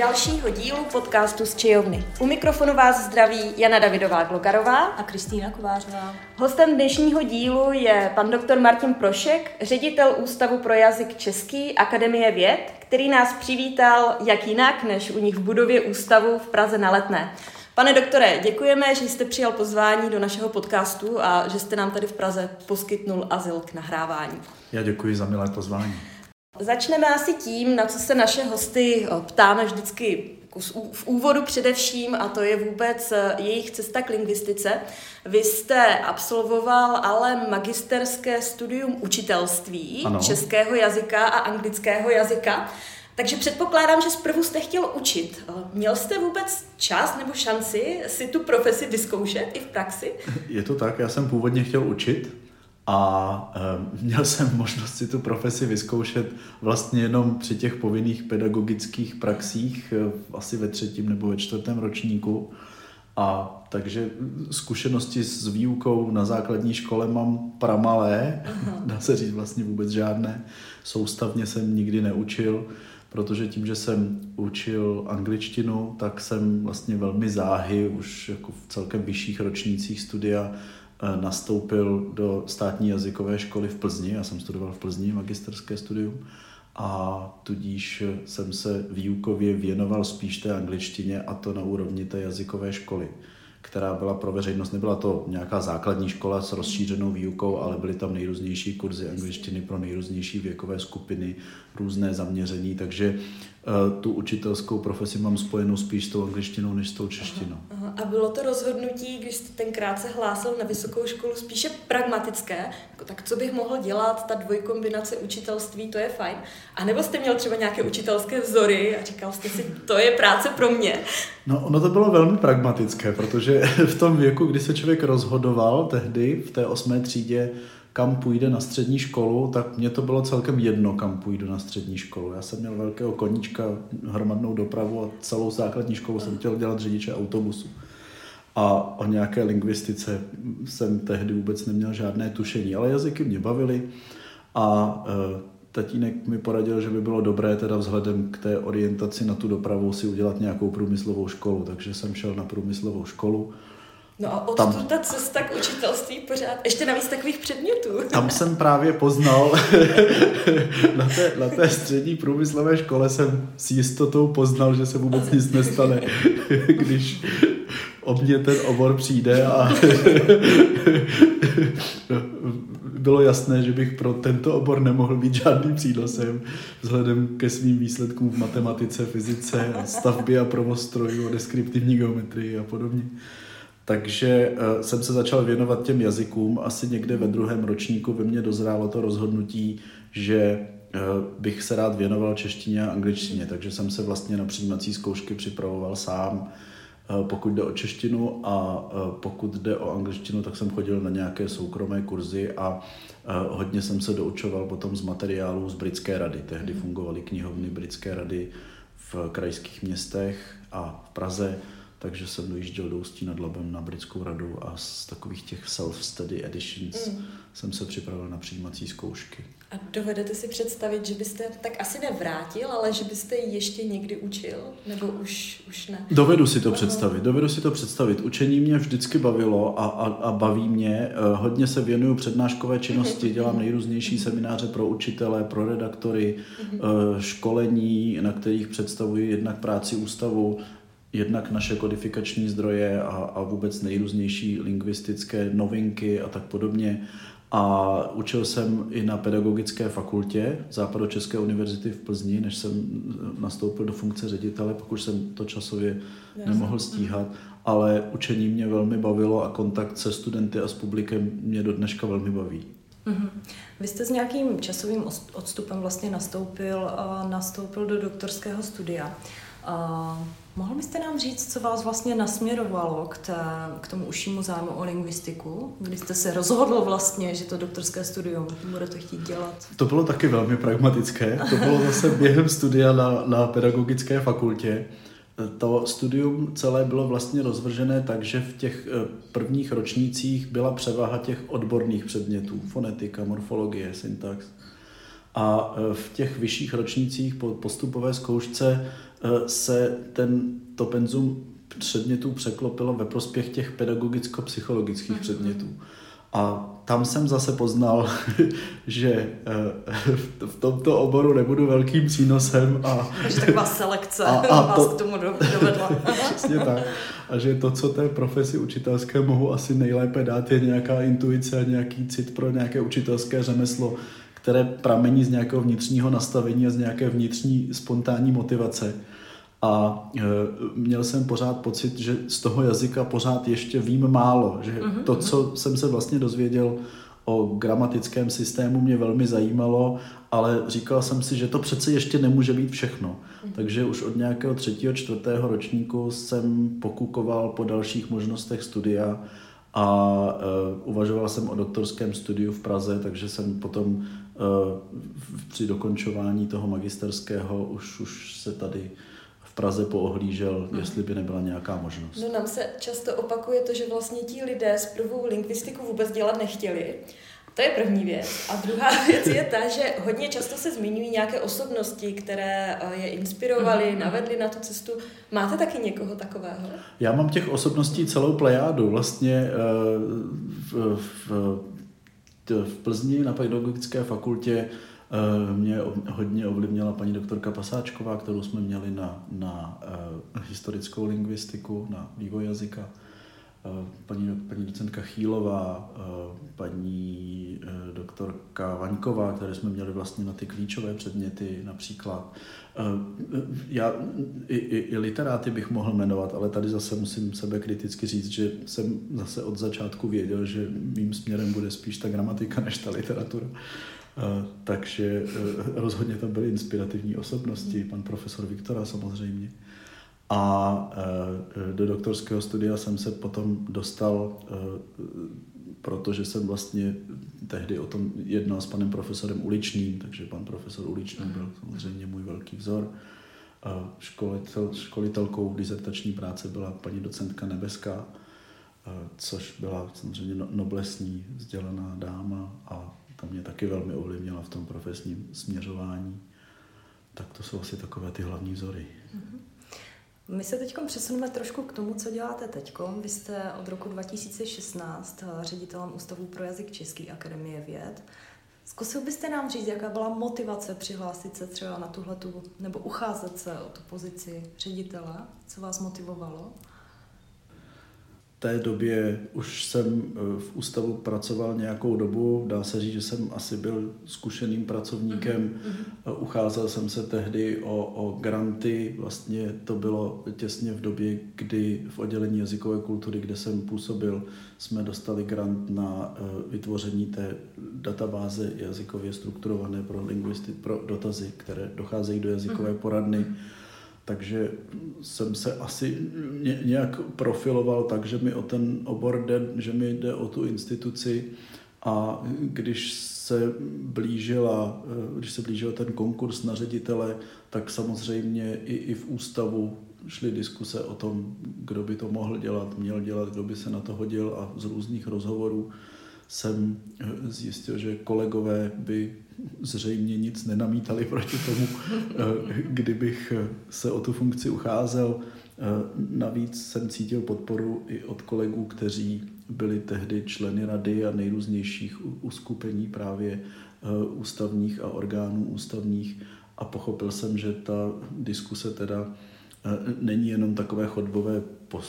dalšího dílu podcastu z Čejovny. U mikrofonu vás zdraví Jana Davidová Glogarová a Kristýna Kovářová. Hostem dnešního dílu je pan doktor Martin Prošek, ředitel Ústavu pro jazyk český Akademie věd, který nás přivítal jak jinak než u nich v budově ústavu v Praze na Letné. Pane doktore, děkujeme, že jste přijal pozvání do našeho podcastu a že jste nám tady v Praze poskytnul azyl k nahrávání. Já děkuji za milé pozvání. Začneme asi tím, na co se naše hosty ptáme vždycky jako v úvodu především, a to je vůbec eh, jejich cesta k lingvistice. Vy jste absolvoval ale magisterské studium učitelství ano. českého jazyka a anglického jazyka. Takže předpokládám, že zprvu jste chtěl učit. Eh, měl jste vůbec čas nebo šanci si tu profesi vyzkoušet i v praxi? Je to tak, já jsem původně chtěl učit, a e, měl jsem možnost si tu profesi vyzkoušet vlastně jenom při těch povinných pedagogických praxích, e, asi ve třetím nebo ve čtvrtém ročníku. A takže zkušenosti s výukou na základní škole mám pramalé, uh-huh. dá se říct vlastně vůbec žádné. Soustavně jsem nikdy neučil, protože tím, že jsem učil angličtinu, tak jsem vlastně velmi záhy už jako v celkem vyšších ročnících studia Eh, nastoupil do státní jazykové školy v Plzni. Já jsem studoval v Plzni magisterské studium a tudíž jsem se výukově věnoval spíš té angličtině a to na úrovni té jazykové školy která byla pro veřejnost. Nebyla to nějaká základní škola s rozšířenou výukou, ale byly tam nejrůznější kurzy angličtiny pro nejrůznější věkové skupiny, různé zaměření, takže tu učitelskou profesi mám spojenou spíš s tou angličtinou než s tou češtinou. Aha, aha. A bylo to rozhodnutí, když jste tenkrát se hlásil na vysokou školu, spíše pragmatické, jako, tak co bych mohl dělat, ta dvojkombinace učitelství, to je fajn. A nebo jste měl třeba nějaké učitelské vzory a říkal jste si, to je práce pro mě. No, ono to bylo velmi pragmatické, protože v tom věku, kdy se člověk rozhodoval tehdy v té osmé třídě, kam půjde na střední školu, tak mě to bylo celkem jedno, kam půjdu na střední školu. Já jsem měl velkého koníčka, hromadnou dopravu a celou základní školu jsem chtěl dělat řidiče autobusu. A o nějaké lingvistice jsem tehdy vůbec neměl žádné tušení, ale jazyky mě bavily a e, tatínek mi poradil, že by bylo dobré teda vzhledem k té orientaci na tu dopravu si udělat nějakou průmyslovou školu, takže jsem šel na průmyslovou školu. No a odtud tam, ta cesta k učitelství pořád, ještě navíc takových předmětů. Tam jsem právě poznal, na, té, na té střední průmyslové škole jsem s jistotou poznal, že se vůbec nic nestane, když o mě ten obor přijde a bylo jasné, že bych pro tento obor nemohl být žádným přínosem vzhledem ke svým výsledkům v matematice, fyzice, stavbě a provoz strojů, deskriptivní geometrii a podobně. Takže uh, jsem se začal věnovat těm jazykům. Asi někde ve druhém ročníku ve mně dozrálo to rozhodnutí, že uh, bych se rád věnoval češtině a angličtině, takže jsem se vlastně na přijímací zkoušky připravoval sám Eh, pokud jde o češtinu a eh, pokud jde o angličtinu, tak jsem chodil na nějaké soukromé kurzy a eh, hodně jsem se doučoval potom z materiálů z Britské rady. Tehdy fungovaly knihovny Britské rady v krajských městech a v Praze, takže jsem dojížděl do Ústí nad Labem na Britskou radu a z takových těch self-study editions mm. jsem se připravil na přijímací zkoušky. A dovedete si představit, že byste tak asi nevrátil, ale že byste ji ještě někdy učil? Nebo už, už ne? Dovedu si to představit, dovedu si to představit. Učení mě vždycky bavilo a, a, a baví mě. Eh, hodně se věnuju přednáškové činnosti, dělám nejrůznější semináře pro učitele, pro redaktory, mhm. eh, školení, na kterých představuji jednak práci ústavu, jednak naše kodifikační zdroje a, a vůbec nejrůznější lingvistické novinky a tak podobně. A učil jsem i na pedagogické fakultě Západočeské univerzity v Plzni, než jsem nastoupil do funkce ředitele, pokud jsem to časově nemohl stíhat. Ale učení mě velmi bavilo a kontakt se studenty a s publikem mě do dneška velmi baví. Mm-hmm. Vy jste s nějakým časovým odstupem vlastně nastoupil, nastoupil do doktorského studia. Mohl byste nám říct, co vás vlastně nasměrovalo k, té, k tomu užšímu zájmu o lingvistiku, kdy jste se rozhodl vlastně, že to doktorské studium budete chtít dělat? To bylo taky velmi pragmatické. To bylo zase během studia na, na pedagogické fakultě. To studium celé bylo vlastně rozvržené tak, že v těch eh, prvních ročnících byla převaha těch odborných předmětů, fonetika, morfologie, syntax A v těch vyšších ročnících po postupové zkoušce se ten, to penzum předmětů překlopilo ve prospěch těch pedagogicko-psychologických mm-hmm. předmětů. A tam jsem zase poznal, že eh, v tomto oboru nebudu velkým přínosem. A, Takže taková selekce a, a vás to, k tomu dovedla. Přesně tak. A že to, co té profesi učitelské mohu asi nejlépe dát, je nějaká intuice a nějaký cit pro nějaké učitelské řemeslo, které pramení z nějakého vnitřního nastavení a z nějaké vnitřní spontánní motivace. A e, měl jsem pořád pocit, že z toho jazyka pořád ještě vím málo, že uh-huh, to, co uh-huh. jsem se vlastně dozvěděl o gramatickém systému, mě velmi zajímalo, ale říkal jsem si, že to přece ještě nemůže být všechno. Uh-huh. Takže už od nějakého třetího, čtvrtého ročníku jsem pokukoval po dalších možnostech studia a uh, uvažoval jsem o doktorském studiu v Praze, takže jsem potom při dokončování toho magisterského už, už se tady v Praze poohlížel, mm. jestli by nebyla nějaká možnost. No nám se často opakuje to, že vlastně ti lidé s prvou lingvistiku vůbec dělat nechtěli. To je první věc. A druhá věc je ta, že hodně často se zmiňují nějaké osobnosti, které eh, je inspirovaly, mm-hmm. navedly na tu cestu. Máte taky někoho takového? Já mám těch osobností celou plejádu. Vlastně eh, v, v, v Plzni na pedagogické fakultě Eh, mě hodně ovlivnila paní doktorka Pasáčková, kterou jsme měli na, na uh, historickou lingvistiku, na vývoj jazyka. Uh, paní, paní docentka Chýlová, uh, paní uh, doktorka Vaňková, které jsme měli vlastně na ty klíčové předměty například. Já i, i, i literáty bych mohl jmenovat, ale tady zase musím sebe kriticky říct, že jsem zase od začátku věděl, že mým směrem bude spíš ta gramatika než ta literatura. Takže rozhodně tam byly inspirativní osobnosti, pan profesor Viktora samozřejmě. A e, do doktorského studia jsem se potom dostal, e, protože jsem vlastně tehdy o tom jednal s panem profesorem Uličným, takže pan profesor Uličný byl samozřejmě můj velký vzor. Školitel, školitelkou dizertační práce byla paní docentka Nebeská, což byla samozřejmě no, noblesní vzdělaná dáma a ta mě taky velmi ovlivnila v tom profesním směřování. Tak to jsou asi takové ty hlavní vzory. Mhm. My se teď přesuneme trošku k tomu, co děláte teď. Vy jste od roku 2016 ředitelem Ústavu pro jazyk Český akademie věd. Zkusil byste nám říct, jaká byla motivace přihlásit se třeba na tuhletu, nebo ucházet se o tu pozici ředitele? Co vás motivovalo? Té době už jsem eh, v ústavu pracoval nějakou dobu. Dá se říct, že jsem asi byl zkušeným pracovníkem. Mm-hmm. Ucházel jsem se tehdy o, o granty. Vlastně to bylo těsně v době, kdy v oddělení jazykové kultury, kde jsem působil, jsme dostali grant na eh, vytvoření té databáze jazykově strukturované pro lingvisty, pro dotazy, které docházejí do jazykové mm-hmm. poradny. Mm-hmm takže jsem se asi nějak profiloval tak, že mi o ten obor jde, že mi jde o tu instituci. A když se blížila, když se blížil ten konkurs na ředitele, tak samozřejmě i, i v ústavu šly diskuse o tom, kdo by to mohl dělat, měl dělat, kdo by se na to hodil a z různých rozhovorů jsem zjistil, že kolegové by zřejmě nic nenamítali proti tomu, eh, kdybych se o tu funkci ucházel. Eh, navíc jsem cítil podporu i od kolegů, kteří byli tehdy členy rady a nejrůznějších uskupení právě eh, ústavních a orgánů ústavních a pochopil jsem, že ta diskuse teda není jenom takové chodbové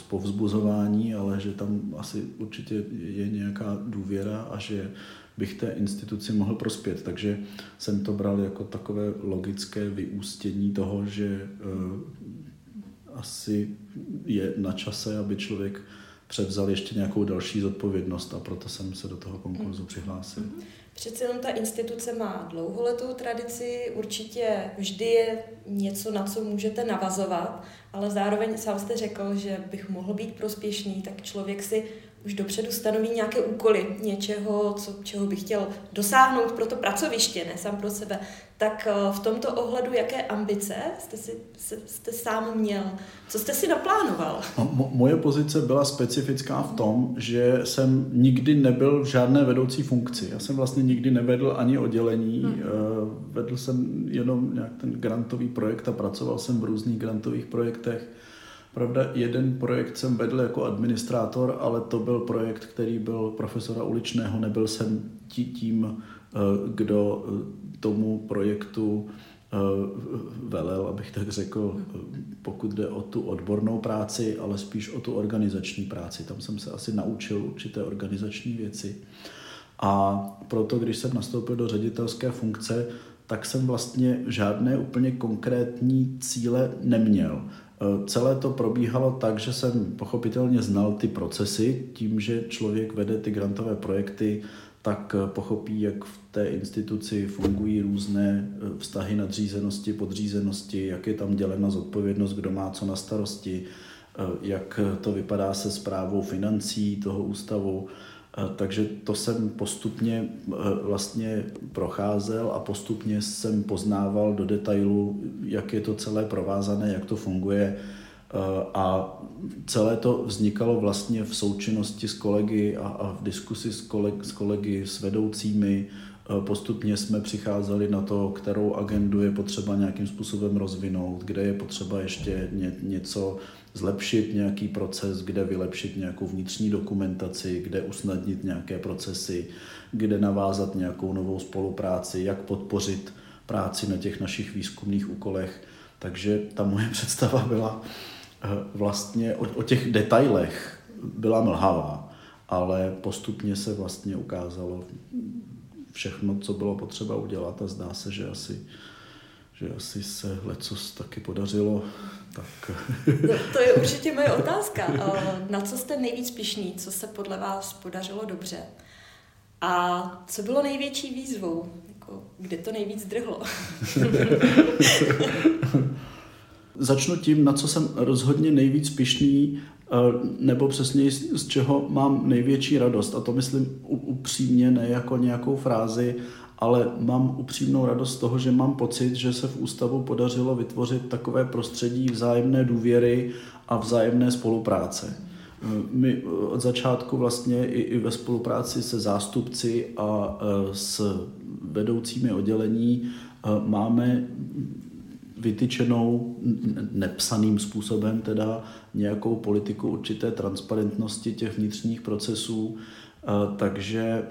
povzbuzování, ale že tam asi určitě je nějaká důvěra a že bych té instituci mohl prospět. Takže jsem to bral jako takové logické vyústění toho, že uh, asi je na čase, aby člověk převzal ještě nějakou další zodpovědnost a proto jsem se do toho konkurzu přihlásil. Mm-hmm. Přece jenom ta instituce má dlouholetou tradici, určitě vždy je něco, na co můžete navazovat, ale zároveň sám jste řekl, že bych mohl být prospěšný, tak člověk si už dopředu stanoví nějaké úkoly něčeho, co, čeho bych chtěl dosáhnout pro to pracoviště, ne sám pro sebe, tak eh, v tomto ohledu, jaké ambice jste, si, jste sám měl? Co jste si naplánoval? Mo- moje pozice byla specifická v tom, že jsem nikdy nebyl v žádné vedoucí funkci. Já jsem vlastně nikdy nevedl ani oddělení, hmm. vedl jsem jenom nějak ten grantový projekt a pracoval jsem v různých grantových projektech. Pravda, jeden projekt jsem vedl jako administrátor, ale to byl projekt, který byl profesora Uličného, nebyl jsem tím, eh, kdo tomu projektu eh, velel, abych tak řekl, pokud jde o tu odbornou práci, ale spíš o tu organizační práci. Tam jsem se asi naučil určité organizační věci. A proto, když jsem nastoupil do ředitelské funkce, tak jsem vlastně žádné úplně konkrétní cíle neměl. Eh, celé to probíhalo tak, že jsem pochopitelně znal ty procesy, tím, že člověk vede ty grantové projekty, tak eh, pochopí, jak v té instituci fungují různé eh, vztahy nadřízenosti, podřízenosti, jak je tam dělena zodpovědnost, kdo má co na starosti, jak to vypadá se zprávou financí toho ústavu. Takže to jsem postupně vlastně procházel a postupně jsem poznával do detailu, jak je to celé provázané, jak to funguje. A celé to vznikalo vlastně v součinnosti s kolegy a, v diskusi s kolegy, s vedoucími. Postupně jsme přicházeli na to, kterou agendu je potřeba nějakým způsobem rozvinout, kde je potřeba ještě ně, něco zlepšit nějaký proces, kde vylepšit nějakou vnitřní dokumentaci, kde usnadnit nějaké procesy, kde navázat nějakou novou spolupráci, jak podpořit práci na těch našich výzkumných úkolech. Takže ta moje představa byla eh, vlastně o, o těch detailech byla mlhavá, ale postupně se vlastně ukázalo všechno, co bylo potřeba udělat a zdá se, že asi že asi se lecos taky podařilo. Tak. No, to je určitě moje otázka. Na co jste nejvíc pišný? Co se podle vás podařilo dobře? A co bylo největší výzvou? Jako, kde to nejvíc drhlo? Začnu tím, na co jsem rozhodně nejvíc pišný, nebo přesněji z čeho mám největší radost. A to myslím upřímně, ne jako nějakou frázi, ale mám upřímnou radost z toho, že mám pocit, že se v ústavu podařilo vytvořit takové prostředí vzájemné důvěry a vzájemné spolupráce. My od začátku vlastně i, i ve spolupráci se zástupci a s vedoucími oddělení máme vytyčenou nepsaným způsobem teda nějakou politiku určité transparentnosti těch vnitřních procesů, e, takže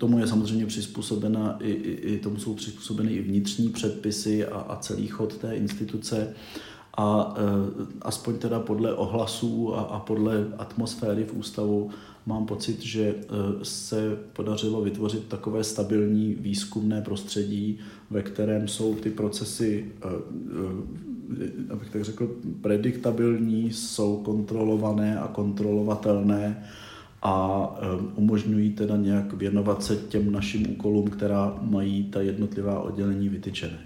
tomu je samozřejmě přizpůsobena, i, i, i tomu jsou přizpůsobeny i vnitřní předpisy a, a celý chod té instituce. A e, aspoň teda podle ohlasů a, a podle atmosféry v ústavu mám pocit, že e, se podařilo vytvořit takové stabilní výzkumné prostředí, ve kterém jsou ty procesy, e, e, abych tak řekl, prediktabilní, jsou kontrolované a kontrolovatelné a umožňují teda nějak věnovat se těm našim úkolům, která mají ta jednotlivá oddělení vytyčené.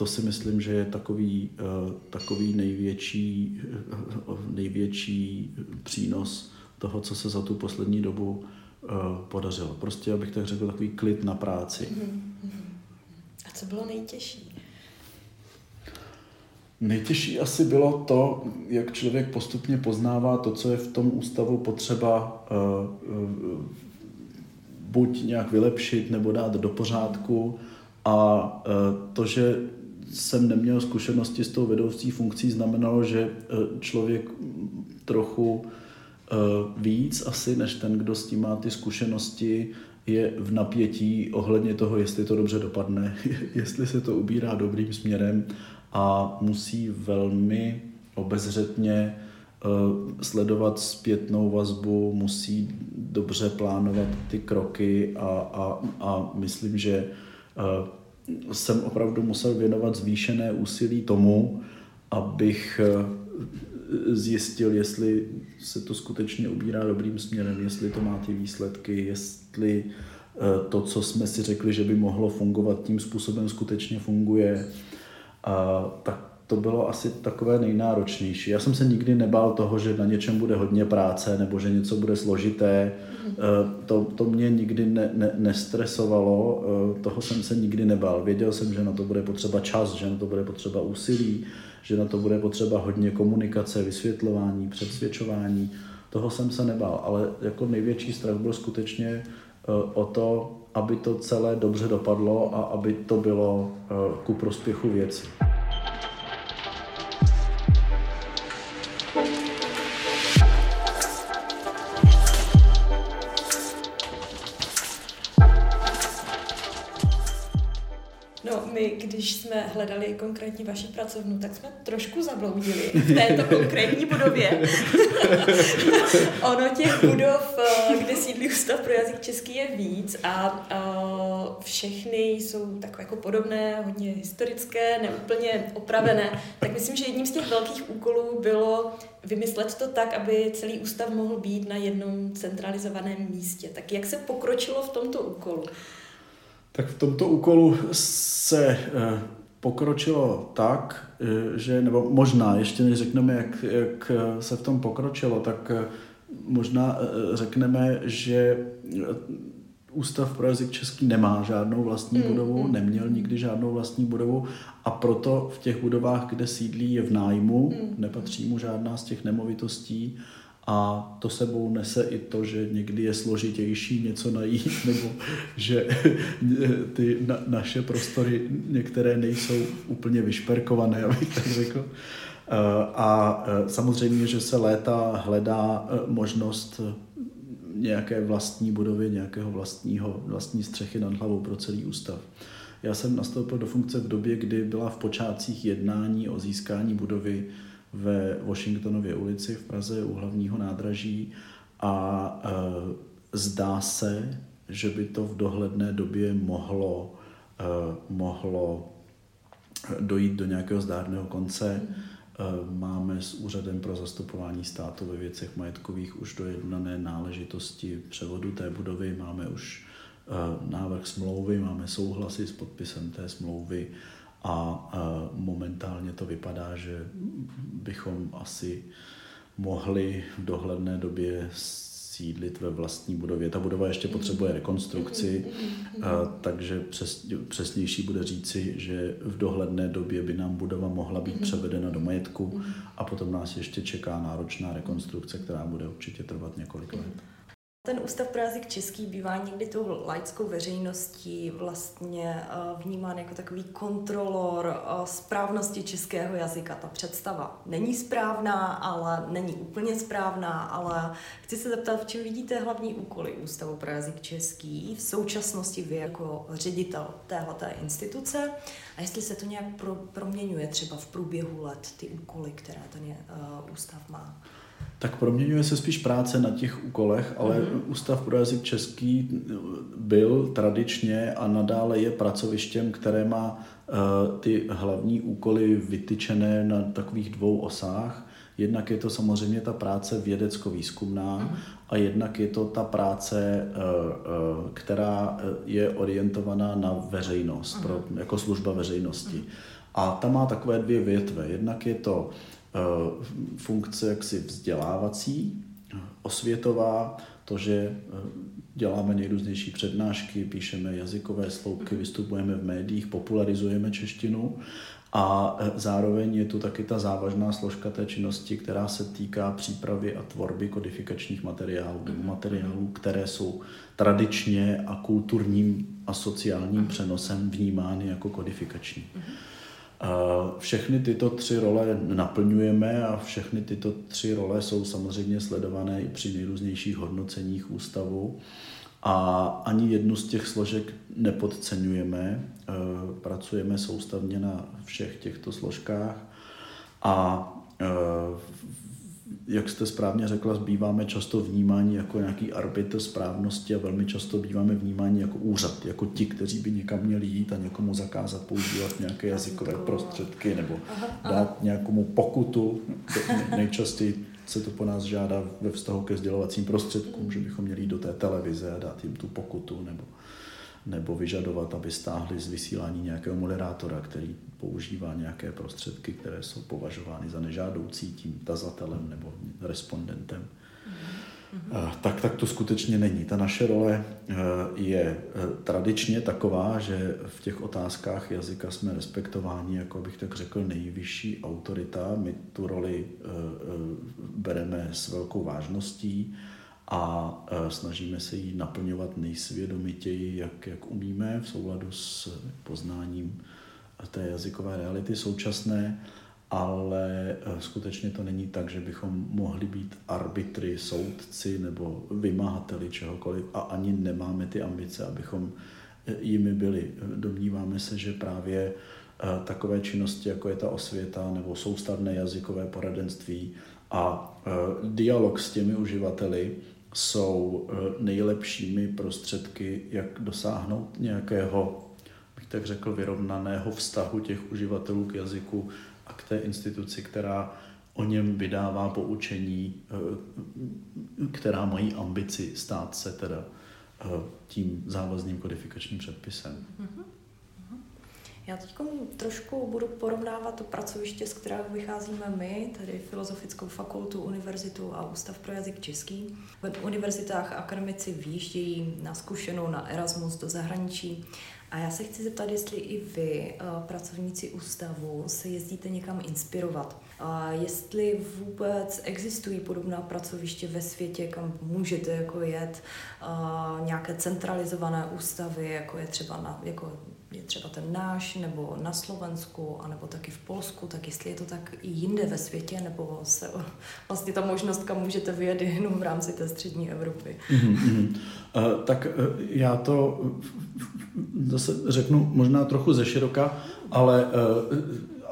To si myslím, že je takový, eh, takový největší, eh, největší přínos toho, co se za tu poslední dobu eh, podařilo. Prostě, abych tak řekl, takový klid na práci. Mm-hmm. A co bylo nejtěžší? Nejtěžší asi bylo to, jak člověk postupně poznává to, co je v tom ústavu potřeba uh, uh, buď nějak vylepšit nebo dát do pořádku. A to, že jsem neměl zkušenosti s tou vedoucí funkcí, znamenalo, že člověk trochu víc asi než ten, kdo s tím má ty zkušenosti, je v napětí ohledně toho, jestli to dobře dopadne, jestli se to ubírá dobrým směrem a musí velmi obezřetně eh, sledovat zpětnou vazbu, musí dobře plánovat ty kroky a, a, a myslím, že eh, jsem opravdu musel věnovat zvýšené úsilí tomu, abych eh, zjistil, jestli se to skutečně ubírá dobrým směrem, jestli to má ty výsledky, jestli to, co jsme si řekli, že by mohlo fungovat tím způsobem, skutečně funguje. A tak to bylo asi takové nejnáročnější. Já jsem se nikdy nebál toho, že na něčem bude hodně práce nebo že něco bude složité. Mhm. Eh, to, to mě nikdy ne, ne, nestresovalo, eh, toho jsem se nikdy nebál. Věděl jsem, že na to bude potřeba čas, že na to bude potřeba úsilí, že na to bude potřeba hodně komunikace, vysvětlování, předsvědčování. Toho jsem se nebál, ale jako největší strach byl skutečně eh, o to, aby to celé dobře dopadlo a aby to bylo ku prospěchu věci. Když jsme hledali konkrétní vaši pracovnu, tak jsme trošku zabloudili v této konkrétní budově. ono těch budov, eh, kde sídlí Ústav pro jazyk český je víc a, a všechny jsou takové jako podobné, hodně historické, neúplně opravené. Tak myslím, že jedním z těch velkých úkolů bylo vymyslet to tak, aby celý ústav mohl být na jednom centralizovaném místě. Tak jak se pokročilo v tomto úkolu? Tak v tomto úkolu se eh, pokročilo tak, eh, že, nebo možná, ještě než řekneme, jak, jak se v tom pokročilo, tak eh, možná řekneme, že Ústav pro jazyk český nemá žádnou vlastní mm, budovu, mm. neměl nikdy žádnou vlastní budovu a proto v těch budovách, kde sídlí, je v nájmu, mm. nepatří mu žádná z těch nemovitostí a to sebou nese i to, že někdy je složitější něco najít, nebo že ty na, naše prostory některé nejsou úplně vyšperkované, abych tak řekl. Eh, a eh, samozřejmě, že se léta hledá eh, možnost nějaké vlastní budovy, nějakého vlastního, vlastní střechy nad hlavou pro celý ústav. Já jsem nastoupil do funkce v době, kdy byla v počátcích jednání o získání budovy ve Washingtonově ulici v Praze u hlavního nádraží a e, zdá se, že by to v dohledné době mohlo, e, mohlo dojít do nějakého zdárného konce. E, máme s Úřadem pro zastupování státu ve věcech majetkových už dojednané náležitosti převodu té budovy, máme už e, návrh smlouvy, máme souhlasy s podpisem té smlouvy a momentálně to vypadá, že bychom asi mohli v dohledné době sídlit ve vlastní budově. Ta budova ještě potřebuje rekonstrukci, takže přes, přesnější bude říci, že v dohledné době by nám budova mohla být převedena do majetku a potom nás ještě čeká náročná rekonstrukce, která bude určitě trvat několik let. Ten Ústav pro jazyk český bývá někdy tou laickou veřejností vlastně eh, vnímán jako takový kontrolor eh, správnosti českého jazyka. Ta představa není správná, ale není úplně správná, ale chci se zeptat, v čem vidíte hlavní úkoly Ústavu pro jazyk český v současnosti vy jako ředitel téhleté instituce a jestli se to nějak pro, proměňuje třeba v průběhu let ty úkoly, které ten je, uh, ústav má. Tak proměňuje se spíš práce na těch úkolech, ale mm-hmm. Ústav pro jazyk český byl tradičně a nadále je pracovištěm, které má uh, ty hlavní úkoly vytyčené na takových dvou osách. Jednak je to samozřejmě ta práce vědecko-výzkumná mm-hmm. a jednak je to ta práce, uh, uh, která je orientovaná na veřejnost, mm-hmm. pro, jako služba veřejnosti. Mm-hmm. A ta má takové dvě větve. Jednak je to Eh, funkce jaksi vzdělávací, osvětová, to, že eh, děláme nejrůznější přednášky, píšeme jazykové sloupky, vystupujeme v médiích, popularizujeme češtinu a eh, zároveň je tu taky ta závažná složka té činnosti, která se týká přípravy a tvorby kodifikačních materiálů nebo materiálů, které jsou tradičně a kulturním a sociálním přenosem vnímány jako kodifikační. Všechny tyto tři role naplňujeme a všechny tyto tři role jsou samozřejmě sledované i při nejrůznějších hodnoceních ústavu. A ani jednu z těch složek nepodceňujeme. Pracujeme soustavně na všech těchto složkách a jak jste správně řekla, býváme často vnímáni jako nějaký arbitr správnosti a velmi často býváme vnímáni jako úřad, jako ti, kteří by někam měli jít a někomu zakázat používat nějaké jazykové prostředky nebo dát nějakému pokutu. Nejčastěji se to po nás žádá ve vztahu ke sdělovacím prostředkům, že bychom měli jít do té televize a dát jim tu pokutu nebo nebo vyžadovat, aby stáhli z vysílání nějakého moderátora, který používá nějaké prostředky, které jsou považovány za nežádoucí tím tazatelem nebo respondentem. Mm-hmm. Tak, tak to skutečně není. Ta naše role eh, je eh, tradičně taková, že v těch otázkách jazyka jsme respektováni, jako bych tak řekl, nejvyšší autorita. My tu roli bereme s velkou vážností a snažíme se ji naplňovat nejsvědomitěji, jak, jak umíme, v souladu s poznáním té jazykové reality současné ale eh, skutečně to není tak, že bychom mohli být arbitry, soudci nebo vymáhateli čehokoliv a ani nemáme ty ambice, abychom eh, jimi byli. Domníváme se, že právě takové činnosti, jako je ta osvěta nebo soustavné jazykové poradenství a dialog s těmi uživateli jsou nejlepšími prostředky, jak dosáhnout nějakého, bych tak řekl, vyrovnaného vztahu těch uživatelů k jazyku a k té instituci, která o něm vydává poučení, eh, která mají ambici stát se teda eh, tím závazným kodifikačním předpisem. Mm-hmm. Já teď trošku budu porovnávat to pracoviště, z kterého vycházíme my, tedy Filozofickou fakultu, univerzitu a Ústav pro jazyk český. V univerzitách akademici výjíždějí na zkušenou na Erasmus do zahraničí a já se chci zeptat, jestli i vy, eh, pracovníci ústavu, se jezdíte někam inspirovat. A jestli vůbec existují podobná pracoviště ve světě, kam můžete jako jet, a nějaké centralizované ústavy, jako je třeba na, jako je třeba ten náš, nebo na Slovensku, anebo taky v Polsku, tak jestli je to tak i jinde ve světě, nebo se vlastně ta možnost, kam můžete vyjet jenom v rámci té střední Evropy. Mm-hmm. Uh, tak uh, já to zase řeknu možná trochu ze široka, ale uh,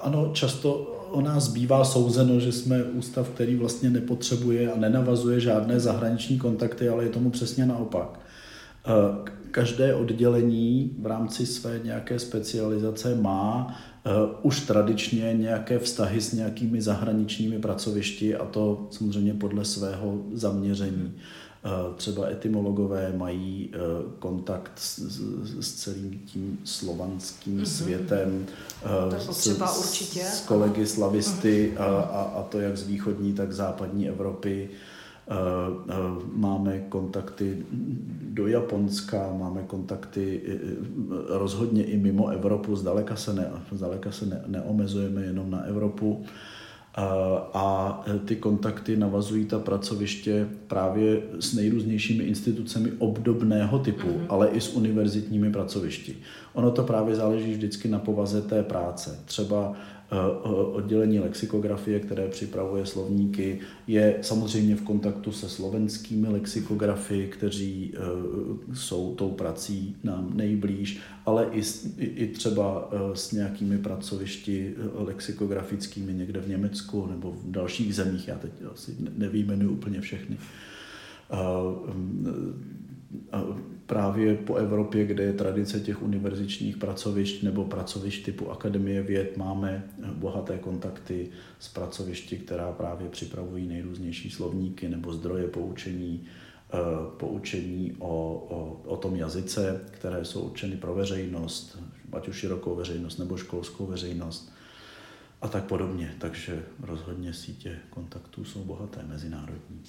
ano, často o nás bývá souzeno, že jsme ústav, který vlastně nepotřebuje a nenavazuje žádné zahraniční kontakty, ale je tomu přesně naopak. Každé oddělení v rámci své nějaké specializace má už tradičně nějaké vztahy s nějakými zahraničními pracovišti a to samozřejmě podle svého zaměření. Eh, třeba etymologové mají eh, kontakt s, s celým tím slovanským mm-hmm. světem, eh, s, určitě. s kolegy slavisty mm-hmm. a, a, a to jak z východní, tak západní Evropy. Máme kontakty do Japonska, máme kontakty rozhodně i mimo Evropu, zdaleka se, ne, zdaleka se ne, neomezujeme jenom na Evropu a ty kontakty navazují ta pracoviště právě s nejrůznějšími institucemi obdobného typu, mm-hmm. ale i s univerzitními pracovišti. Ono to právě záleží vždycky na povaze té práce. Třeba Eh, oddělení lexikografie, které připravuje slovníky, je samozřejmě v kontaktu se slovenskými lexikografy, kteří eh, jsou tou prací nám nejblíž, ale i, i třeba eh, s nějakými pracovišti lexikografickými někde v Německu nebo v dalších zemích. Já teď asi nevýjmenuji úplně všechny právě po Evropě, kde je tradice těch univerzičních pracovišť nebo pracovišť typu Akademie věd, máme bohaté kontakty s pracovišti, která právě připravují nejrůznější slovníky nebo zdroje poučení, eh, poučení o, o, o tom jazyce, které jsou určeny pro veřejnost, ať už širokou veřejnost nebo školskou veřejnost a tak podobně. Takže rozhodně sítě kontaktů jsou bohaté, mezinárodní.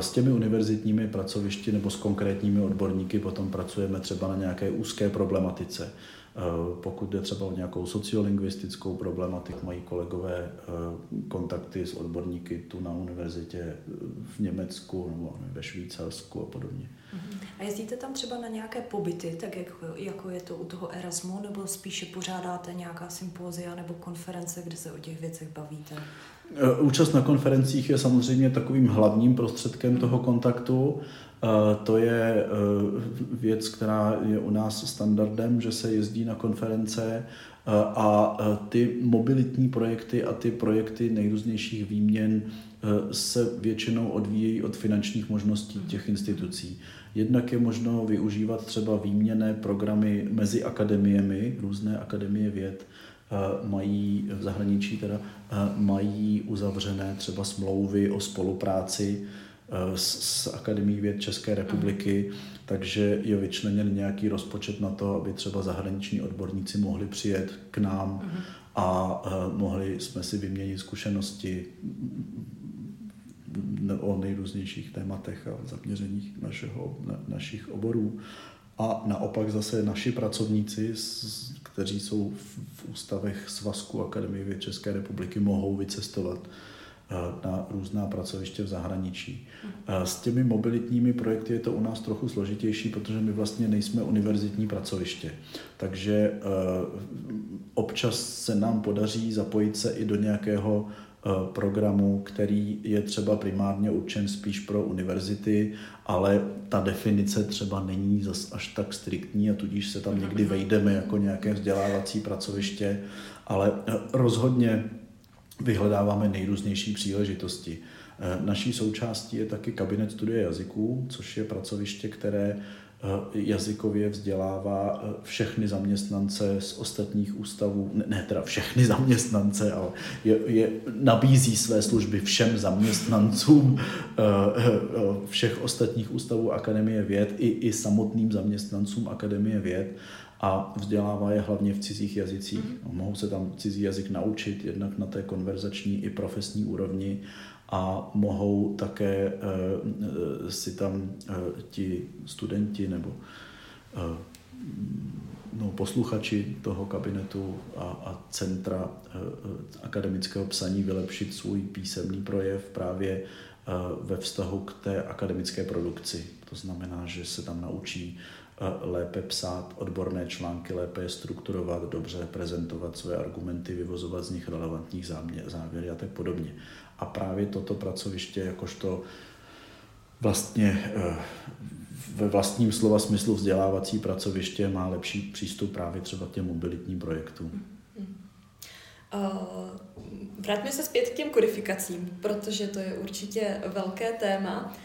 S těmi univerzitními pracovišti nebo s konkrétními odborníky potom pracujeme třeba na nějaké úzké problematice. Pokud jde třeba o nějakou sociolingvistickou problematiku, mají kolegové kontakty s odborníky tu na univerzitě v Německu nebo ve Švýcarsku a podobně. A jezdíte tam třeba na nějaké pobyty, tak jak, jako je to u toho Erasmu, nebo spíše pořádáte nějaká sympózia nebo konference, kde se o těch věcech bavíte? Účast na konferencích je samozřejmě takovým hlavním prostředkem toho kontaktu. E, to je e, věc, která je u nás standardem, že se jezdí na konference a ty mobilitní projekty a ty projekty nejrůznějších výměn se většinou odvíjejí od finančních možností těch institucí. Jednak je možno využívat třeba výměné programy mezi akademiemi, různé akademie věd, mají v zahraničí teda mají uzavřené třeba smlouvy o spolupráci s, s Akademií věd České republiky, takže je vyčleněn nějaký rozpočet na to, aby třeba zahraniční odborníci mohli přijet k nám a mohli jsme si vyměnit zkušenosti o nejrůznějších tématech a zaměřeních našeho, na, našich oborů. A naopak zase naši pracovníci, kteří jsou v ústavech Svazku Akademie věd České republiky, mohou vycestovat eh, na různá pracoviště v zahraničí. Eh, s těmi mobilitními projekty je to u nás trochu složitější, protože my vlastně nejsme univerzitní pracoviště. Takže eh, občas se nám podaří zapojit se i do nějakého Eh, programu, který je třeba primárně určen spíš pro univerzity, ale ta definice třeba není zas až tak striktní a tudíž se tam někdy vejdeme jako nějaké vzdělávací pracoviště, ale eh, rozhodně vyhledáváme nejrůznější příležitosti. Eh, naší součástí je taky kabinet studie jazyků, což je pracoviště, které Eh, jazykově vzdělává eh, všechny zaměstnance z ostatních ústavů, ne, ne teda všechny zaměstnance, ale je, je, nabízí své služby všem zaměstnancům všech ostatních ústavů Akademie věd i, i samotným zaměstnancům Akademie věd a vzdělává je hlavně v cizích jazycích. Mm-hmm. Mohou se tam cizí jazyk naučit jednak na té konverzační i profesní úrovni a mohou také uh, si tam uh, ti studenti nebo uh, no, posluchači toho kabinetu a, a centra uh, akademického psaní vylepšit svůj písemný projev právě uh, ve vztahu k té akademické produkci. To znamená, že se tam naučí lépe psát odborné články, lépe je strukturovat, dobře prezentovat své argumenty, vyvozovat z nich relevantní závěry a tak podobně. A právě toto pracoviště, jakožto vlastně eh, ve vlastním slova smyslu vzdělávací pracoviště má lepší přístup právě třeba k těm mobilitním projektům. Uh, vraťme se zpět k těm kodifikacím, protože to je určitě velké téma.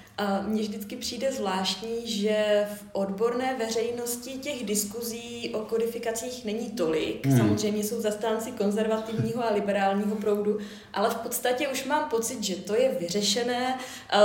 Mně vždycky přijde zvláštní, že v odborné veřejnosti těch diskuzí o kodifikacích není tolik. Hmm. Samozřejmě jsou zastánci konzervativního a liberálního proudu, ale v podstatě už mám pocit, že to je vyřešené.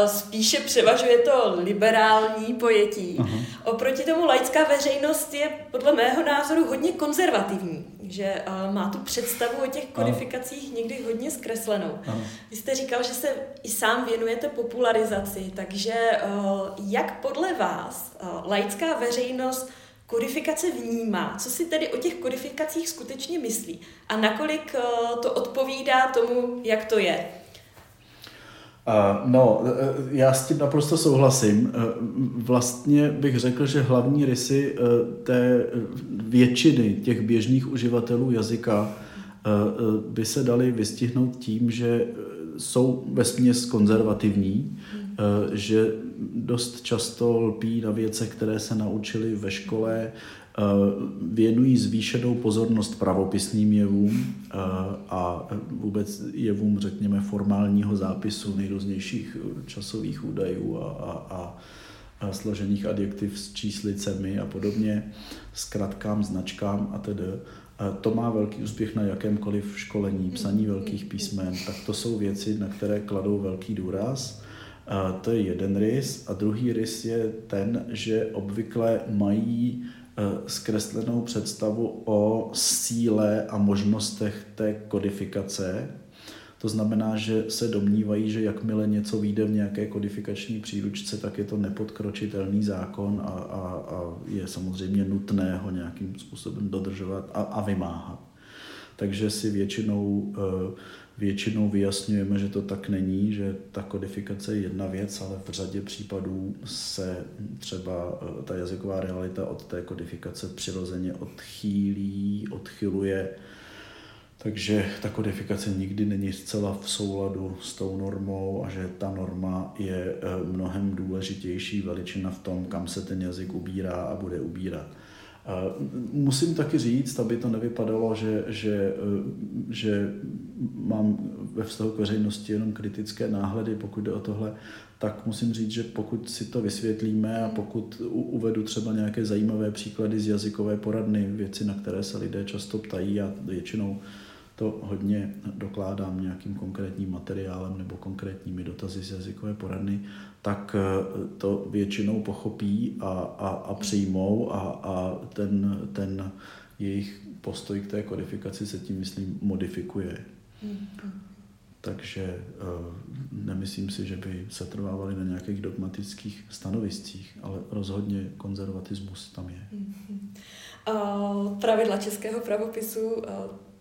Spíše převažuje to liberální pojetí. Uh-huh. Oproti tomu laická veřejnost je podle mého názoru hodně konzervativní že uh, má tu představu o těch kodifikacích ano. někdy hodně zkreslenou. Ano. Vy jste říkal, že se i sám věnujete popularizaci, takže uh, jak podle vás uh, laická veřejnost kodifikace vnímá, co si tedy o těch kodifikacích skutečně myslí a nakolik uh, to odpovídá tomu, jak to je? No, e, e, já s tím naprosto souhlasím. E, vlastně bych řekl, že hlavní rysy té většiny těch běžných uživatelů jazyka by se daly vystihnout tím, že jsou ve směs konzervativní, že dost často lpí na věcech, které se naučili ve škole, věnují zvýšenou pozornost pravopisným jevům eh, a vůbec jevům, řekněme, formálního zápisu nejrůznějších časových údajů a, a, a složených adjektiv s číslicemi a podobně, zkratkám, značkám a tedy. Eh, to má velký úspěch na jakémkoliv školení, psaní velkých písmen, tak to jsou věci, na které kladou velký důraz. To je jeden rys. A druhý rys je ten, že obvykle mají Eh, zkreslenou představu o síle a možnostech té kodifikace. To znamená, že se domnívají, že jakmile něco vyjde v nějaké kodifikační příručce, tak je to nepodkročitelný zákon a, a, a je samozřejmě nutné ho nějakým způsobem dodržovat a, a vymáhat. Takže si většinou uh, Většinou vyjasňujeme, že to tak není, že ta kodifikace je jedna věc, ale v řadě případů se třeba eh, ta jazyková realita od té kodifikace přirozeně odchýlí, odchyluje. Takže ta kodifikace nikdy není zcela v souladu s tou normou a že ta norma je eh, mnohem důležitější veličina v tom, kam se ten jazyk ubírá a bude ubírat. Musím taky říct, aby to nevypadalo, že, že, že mám ve vztahu k veřejnosti jenom kritické náhledy, pokud jde o tohle, tak musím říct, že pokud si to vysvětlíme a pokud uvedu třeba nějaké zajímavé příklady z jazykové poradny, věci, na které se lidé často ptají a většinou to hodně dokládám nějakým konkrétním materiálem nebo konkrétními dotazy z jazykové poradny, tak eh, to většinou pochopí a, a, a přijmou a, a ten, ten jejich postoj k té kodifikaci se tím, myslím, modifikuje. Mm-hmm. Takže eh, nemyslím si, že by se trvávali na nějakých dogmatických stanoviscích, ale rozhodně konzervatismus tam je. Uh, pravidla českého pravopisu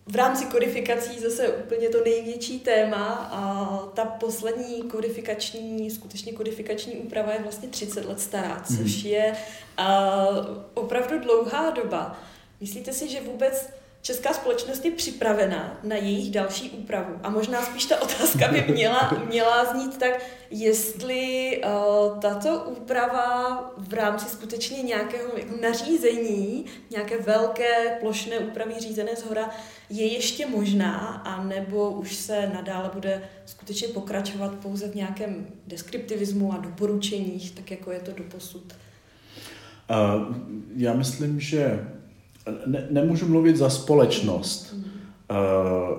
v rámci kodifikací zase úplně to největší téma a ta poslední kodifikační, skutečně kodifikační úprava je vlastně 30 let stará, což mhm. je uh, opravdu dlouhá doba. Myslíte si, že vůbec česká společnost je připravena na jejich další úpravu. A možná spíš ta otázka by měla, měla znít tak, jestli uh, tato úprava v rámci skutečně nějakého jako nařízení, nějaké velké plošné úpravy řízené z hora, je ještě možná, a nebo už se nadále bude skutečně pokračovat pouze v nějakém deskriptivismu a doporučeních, tak jako je to doposud? Uh, já myslím, že ne, nemůžu mluvit za společnost. Uh,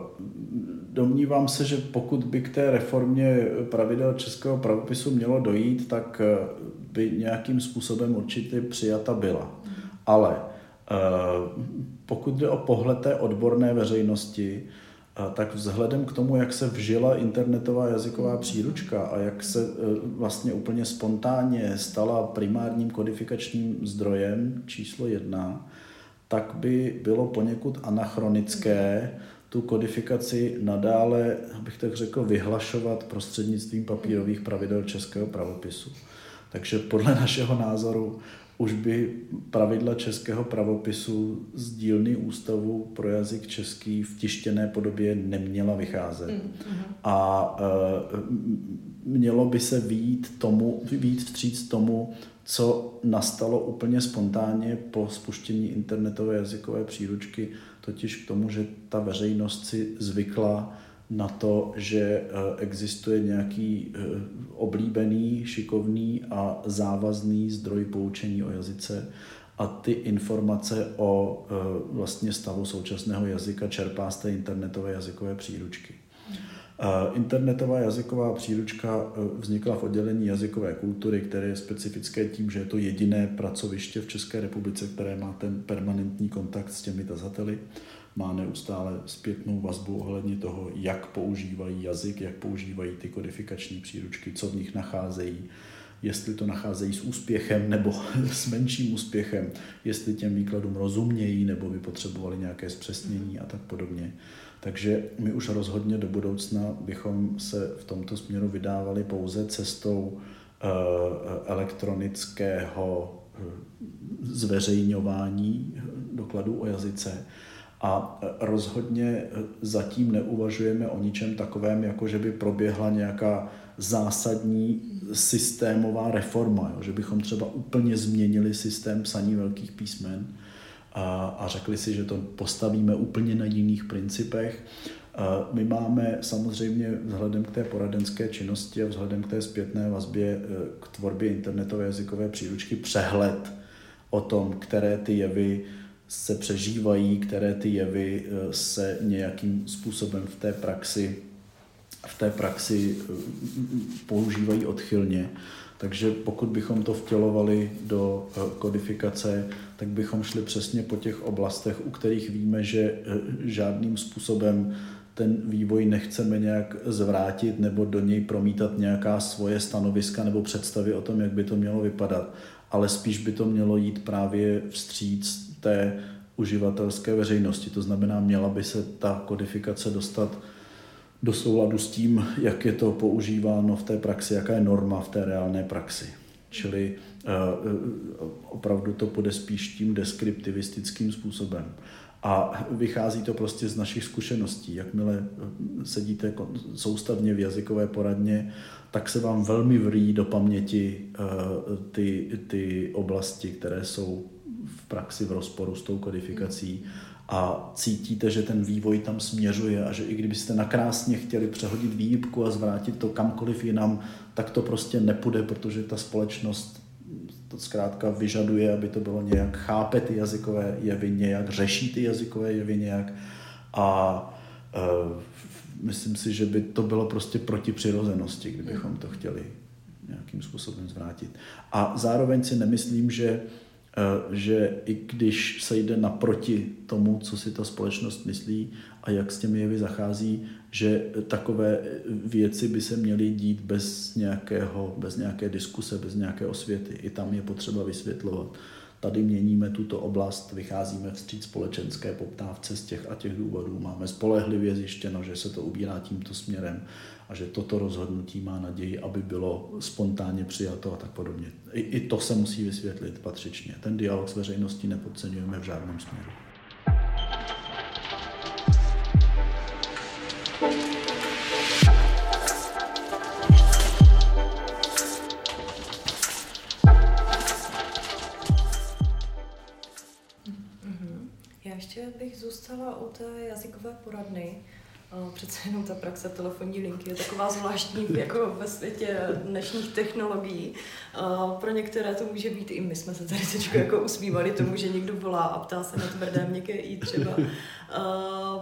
domnívám se, že pokud by k té reformě pravidel českého pravopisu mělo dojít, tak eh, by nějakým způsobem určitě přijata byla. Ale uh, pokud jde o pohled té odborné veřejnosti, tak vzhledem k tomu, jak se vžila internetová jazyková příručka a jak se vlastně úplně spontánně stala primárním kodifikačním zdrojem číslo jedna, tak by bylo poněkud anachronické tu kodifikaci nadále, abych tak řekl, vyhlašovat prostřednictvím papírových pravidel českého pravopisu. Takže podle našeho názoru už by pravidla českého pravopisu z dílny ústavu pro jazyk český v tištěné podobě neměla vycházet. Mm-hmm. A e, mělo by se výjít, tomu, výjít vstříc tomu, co nastalo úplně spontánně po spuštění internetové jazykové příručky, totiž k tomu, že ta veřejnost si zvykla na to, že eh, existuje nějaký eh, oblíbený, šikovný a závazný zdroj poučení o jazyce a ty informace o eh, vlastně stavu současného jazyka čerpá z té internetové jazykové příručky. Internetová jazyková příručka e, vznikla v oddělení jazykové kultury, které je specifické tím, že je to jediné pracoviště v České republice, které má ten permanentní kontakt s těmi tazateli. Má neustále zpětnou vazbu ohledně toho, jak používají jazyk, jak používají ty kodifikační příručky, co v nich nacházejí, jestli to nacházejí s úspěchem nebo s menším úspěchem, jestli těm výkladům rozumějí nebo by potřebovali nějaké zpřesnění a tak podobně. Takže my už rozhodně do budoucna bychom se v tomto směru vydávali pouze cestou eh, elektronického eh, zveřejňování dokladů o jazyce. A rozhodně zatím neuvažujeme o ničem takovém, jako že by proběhla nějaká zásadní systémová reforma, jo? že bychom třeba úplně změnili systém psaní velkých písmen, a, a řekli si, že to postavíme úplně na jiných principech. My máme samozřejmě vzhledem k té poradenské činnosti a vzhledem k té zpětné vazbě e, k tvorbě internetové jazykové příručky přehled o tom, které ty jevy se přežívají, které ty jevy e, se nějakým způsobem v té praxi v té praxi e, používají odchylně. Takže pokud bychom to vtělovali do eh, kodifikace, tak bychom šli přesně po těch oblastech, u kterých víme, že eh, žádným způsobem ten vývoj nechceme nějak zvrátit nebo do něj promítat nějaká svoje stanoviska nebo představy o tom, jak by to mělo vypadat, ale spíš by to mělo jít právě vstříc té uživatelské veřejnosti. To znamená, měla by se ta kodifikace dostat do souladu s tím, jak je to používáno v té praxi, jaká je norma v té reálné praxi. Čili uh, opravdu to půjde spíš tím deskriptivistickým způsobem. A vychází to prostě z našich zkušeností. Jakmile eh, sedíte soustavně v jazykové poradně, tak se vám velmi vrý do paměti ty, ty oblasti, které jsou v praxi v rozporu s tou kodifikací a cítíte, že ten vývoj tam směřuje a že i kdybyste nakrásně chtěli přehodit výjibku a zvrátit to kamkoliv jinam, tak to prostě nepůjde, protože ta společnost to zkrátka vyžaduje, aby to bylo nějak, chápe ty jazykové jevy nějak, řeší ty jazykové jevy nějak a e, myslím si, že by to bylo prostě proti přirozenosti, kdybychom to chtěli nějakým způsobem zvrátit. A zároveň si nemyslím, že že i když se jde naproti tomu, co si ta společnost myslí a jak s těmi jevy zachází, že takové věci by se měly dít bez, nějakého, bez nějaké diskuse, bez nějaké osvěty. I tam je potřeba vysvětlovat. Tady měníme tuto oblast, vycházíme vstříc společenské poptávce z těch a těch důvodů. Máme spolehlivě zjištěno, že se to ubírá tímto směrem a že toto rozhodnutí má naději, aby bylo spontánně přijato a tak podobně. I, i to se musí vysvětlit patřičně. Ten dialog s veřejností nepodceňujeme v žádném směru. Mhm. Já ještě bych zůstala u té jazykové poradny. Přece jenom ta praxe telefonní linky je taková zvláštní jako ve světě dnešních technologií. Pro některé to může být, i my jsme se tady teď jako usmívali tomu, že někdo volá a ptá se na tvrdé měkké i třeba.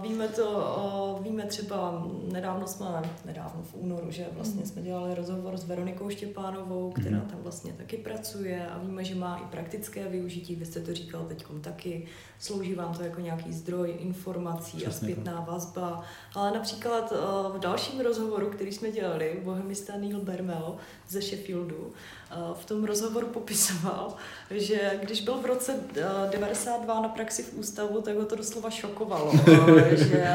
Víme to, víme třeba, nedávno jsme, nedávno v únoru, že vlastně jsme dělali rozhovor s Veronikou Štěpánovou, která mhm. tam vlastně taky pracuje a víme, že má i praktické využití, vy jste to říkal teď taky, slouží vám to jako nějaký zdroj informací Přesně a zpětná vazba. Ale například v dalším rozhovoru, který jsme dělali, bohemista Neil Bermel ze Sheffieldu, v tom rozhovoru popisoval, že když byl v roce 92 eh, na praxi v ústavu, tak ho to doslova šokovalo, že,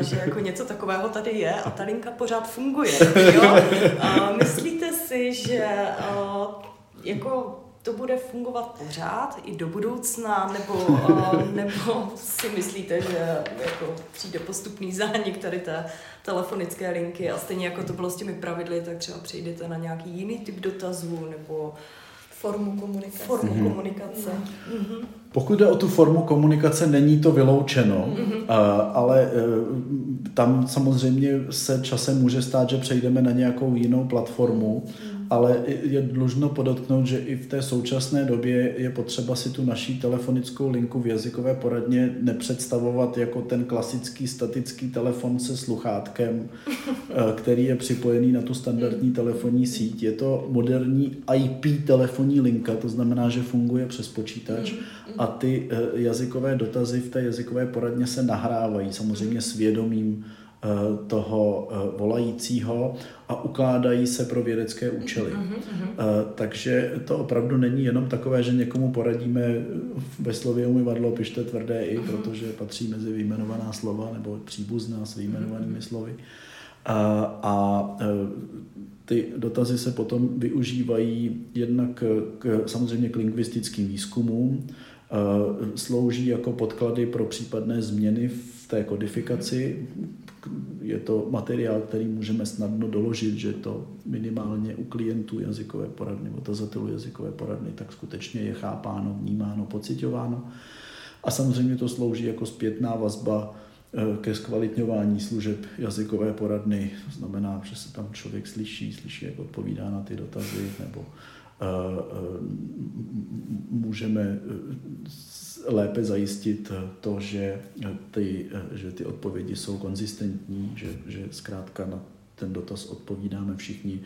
že jako něco takového tady je a ta linka pořád funguje. Jo? Myslíte si, že jako to bude fungovat pořád i do budoucna, nebo, uh, nebo si myslíte, že jako přijde postupný zánik tady té telefonické linky a stejně jako to bylo s těmi pravidly, tak třeba přejdete na nějaký jiný typ dotazů nebo formu komunikace. Formu mm-hmm. komunikace. Mm-hmm. Pokud jde o tu formu komunikace, není to vyloučeno, mm-hmm. ale e, tam samozřejmě se časem může stát, že přejdeme na nějakou jinou platformu. Mm-hmm ale je dlužno podotknout, že i v té současné době je potřeba si tu naší telefonickou linku v jazykové poradně nepředstavovat jako ten klasický statický telefon se sluchátkem, eh, který je připojený na tu standardní telefonní síť. Je to moderní IP telefonní linka, to znamená, že funguje přes počítač a ty eh, jazykové dotazy v té jazykové poradně se nahrávají samozřejmě svědomím toho eh, volajícího a ukládají se pro vědecké účely. Uh-huh, Takže to opravdu není jenom takové, že někomu poradíme ve slově umyvadlo pište tvrdé i, protože patří mezi vyjmenovaná slova nebo příbuzná s vyjmenovanými slovy. A, a ty dotazy se potom využívají jednak k, samozřejmě k lingvistickým výzkumům, slouží jako podklady pro případné změny v té kodifikaci, je to materiál, který můžeme snadno doložit, že to minimálně u klientů jazykové poradny, otazatelů jazykové poradny, tak skutečně je chápáno, vnímáno, pocitováno. A samozřejmě to slouží jako zpětná vazba eh, ke zkvalitňování služeb jazykové poradny. To znamená, že se tam člověk slyší, slyší, jak odpovídá na ty dotazy, nebo můžeme lépe zajistit to, že ty, že ty odpovědi jsou konzistentní, že, že zkrátka na ten dotaz odpovídáme všichni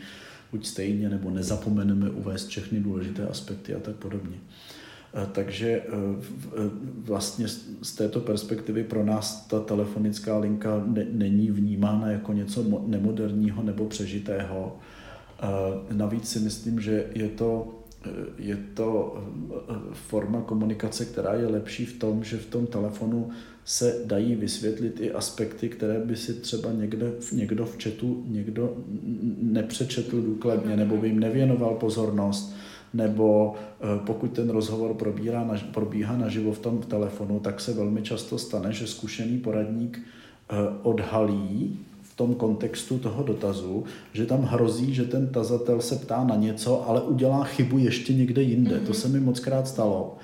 buď stejně, nebo nezapomeneme uvést všechny důležité aspekty a tak podobně. Takže e, e, vlastně z této perspektivy pro nás ta telefonická linka není vnímána jako něco nemoderního nebo přežitého. Navíc si myslím, že je to je to eh, forma komunikace, která je lepší v tom, že v tom telefonu se dají vysvětlit i aspekty, které by si třeba někde, někdo v chatu někdo nepřečetl důkladně, nebo by jim nevěnoval pozornost, nebo eh, pokud ten rozhovor probíhá, na, probíhá naživo v tom telefonu, tak se velmi často stane, že zkušený poradník eh, odhalí tom kontextu toho dotazu, že tam hrozí, že ten tazatel se ptá na něco, ale udělá chybu ještě někde jinde. Mm-hmm. To se mi moc krát stalo.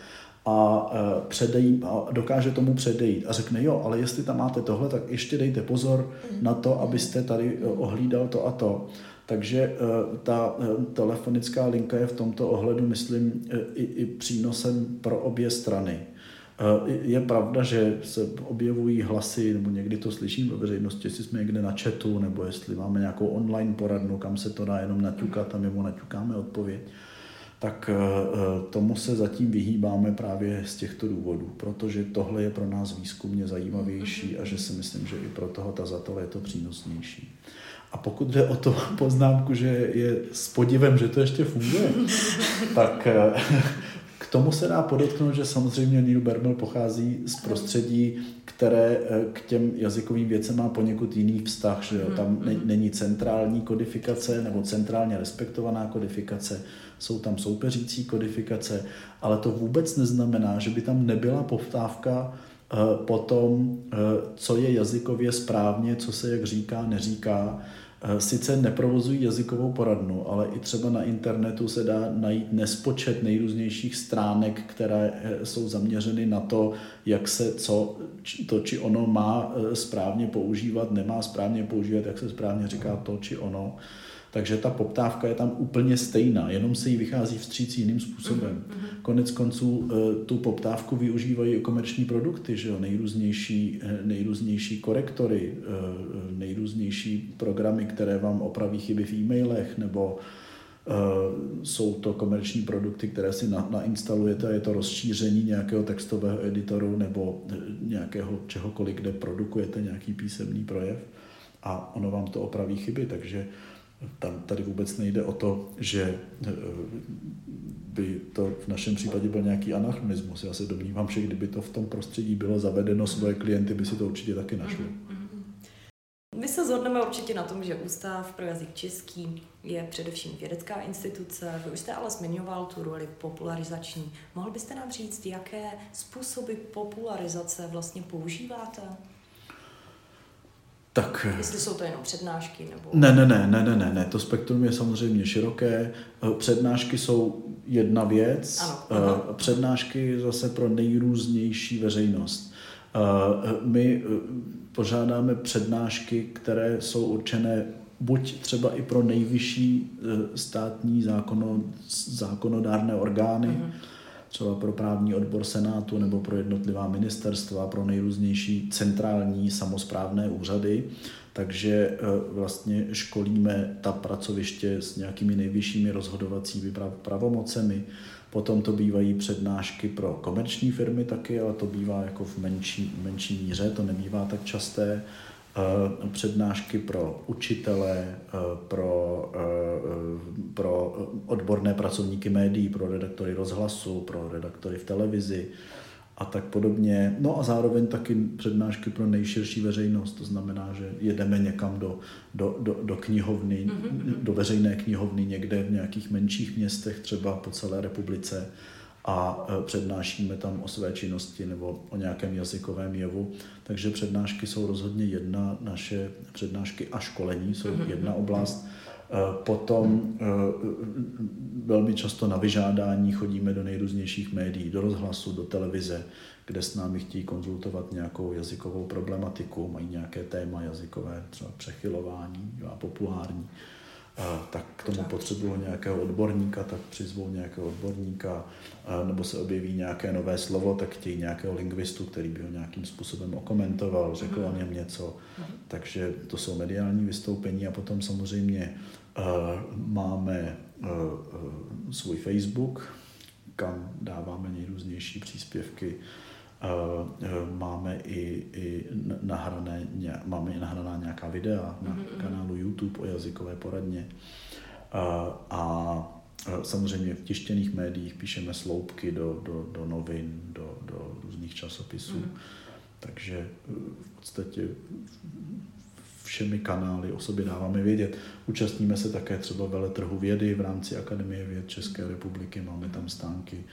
A, e, předej, a dokáže tomu předejít a řekne, jo, ale jestli tam máte tohle, tak ještě dejte pozor mm-hmm. na to, abyste tady e, ohlídal to a to. Takže e, ta telefonická linka je v tomto ohledu, myslím, i, i přínosem pro obě strany. Je pravda, že se objevují hlasy, nebo někdy to slyším ve veřejnosti, jestli jsme někde na chatu, nebo jestli máme nějakou online poradnu, kam se to dá jenom naťukat a mimo naťukáme odpověď tak tomu se zatím vyhýbáme právě z těchto důvodů, protože tohle je pro nás výzkumně zajímavější a že si myslím, že i pro toho tazatele je to přínosnější. A pokud jde o to poznámku, že je s podivem, že to ještě funguje, tak eh, k tomu se dá podotknout, že samozřejmě Neil Bermel pochází z prostředí, které eh, k těm jazykovým věcem má poněkud jiný vztah, že jo? tam ne, není centrální kodifikace nebo centrálně respektovaná kodifikace, jsou tam soupeřící kodifikace, ale to vůbec neznamená, že by tam nebyla poptávka eh, po tom, co je jazykově správně, co se jak říká, neříká, Eh, sice neprovozují jazykovou poradnu, ale i třeba na internetu se dá najít nespočet nejrůznějších stránek, které eh, jsou zaměřeny na to, jak se co, to či ono má eh, správně používat, nemá správně používat, jak se správně říká to či ono. Takže ta poptávka je tam úplně stejná, jenom se jí vychází vstříc jiným způsobem. Mm-hmm. Konec konců eh, tu poptávku využívají i komerční produkty, že jo? Nejrůznější, eh, nejrůznější korektory, eh, nejrůznější programy, které vám opraví chyby v e-mailech, nebo jsou to komerční produkty, které si na, nainstalujete a je to rozšíření nějakého textového editoru nebo nějakého čehokoliv, kde produkujete nějaký písemný projev a ono vám to opraví chyby, takže tam tady vůbec nejde o to, že eh, by to v našem případě byl nějaký anachronismus. Já se domnívám, že kdyby to v tom prostředí bylo zavedeno, svoje klienty by si to určitě taky našli. My se zhodneme určitě na tom, že Ústav pro jazyk český je především vědecká instituce. Vy už jste ale zmiňoval tu roli popularizační. Mohl byste nám říct, jaké způsoby popularizace vlastně používáte? Tak, Jestli jsou to jenom přednášky? Nebo... Ne, ne, ne, ne, ne, ne, ne, to spektrum je samozřejmě široké. Eh, přednášky jsou jedna věc, ano, uh, přednášky zase pro nejrůznější veřejnost. Eh, my pořádáme přednášky, které jsou určené buď třeba i pro nejvyšší státní zákono, zákonodárné orgány, uh-huh třeba pro právní odbor Senátu nebo pro jednotlivá ministerstva, pro nejrůznější centrální samozprávné úřady. Takže e, vlastně školíme ta pracoviště s nějakými nejvyššími rozhodovacími pravomocemi. Potom to bývají přednášky pro komerční firmy taky, ale to bývá jako v menší, menší míře, to nebývá tak časté. Eh, přednášky pro učitele, eh, pro, eh, pro odborné pracovníky médií, pro redaktory rozhlasu, pro redaktory v televizi a tak podobně. No a zároveň taky přednášky pro nejširší veřejnost, to znamená, že jedeme někam do, do, do, do knihovny, mm-hmm. do veřejné knihovny někde v nějakých menších městech, třeba po celé republice a e, přednášíme tam o své činnosti nebo o nějakém jazykovém jevu. Takže přednášky jsou rozhodně jedna, naše přednášky a školení jsou mhm, jedna oblast. E, potom e, velmi často na vyžádání chodíme do nejrůznějších médií, do rozhlasu, do televize, kde s námi chtějí konzultovat nějakou jazykovou problematiku, mají nějaké téma jazykové, třeba přechylování a populární tak k tomu potřebují nějakého odborníka, tak přizvou nějakého odborníka, nebo se objeví nějaké nové slovo, tak chtějí nějakého lingvistu, který by ho nějakým způsobem okomentoval, řekl o něm něco. Takže to jsou mediální vystoupení a potom samozřejmě máme svůj Facebook, kam dáváme nejrůznější příspěvky máme i, i nahrané, máme i nahraná nějaká videa na mm-hmm. kanálu YouTube o jazykové poradně. A, a samozřejmě v tištěných médiích píšeme sloupky do, do, do novin, do, do různých časopisů. Mm. Takže v podstatě všemi kanály o sobě dáváme vědět. Účastníme se také třeba veletrhu vědy v rámci Akademie věd České republiky, máme tam stánky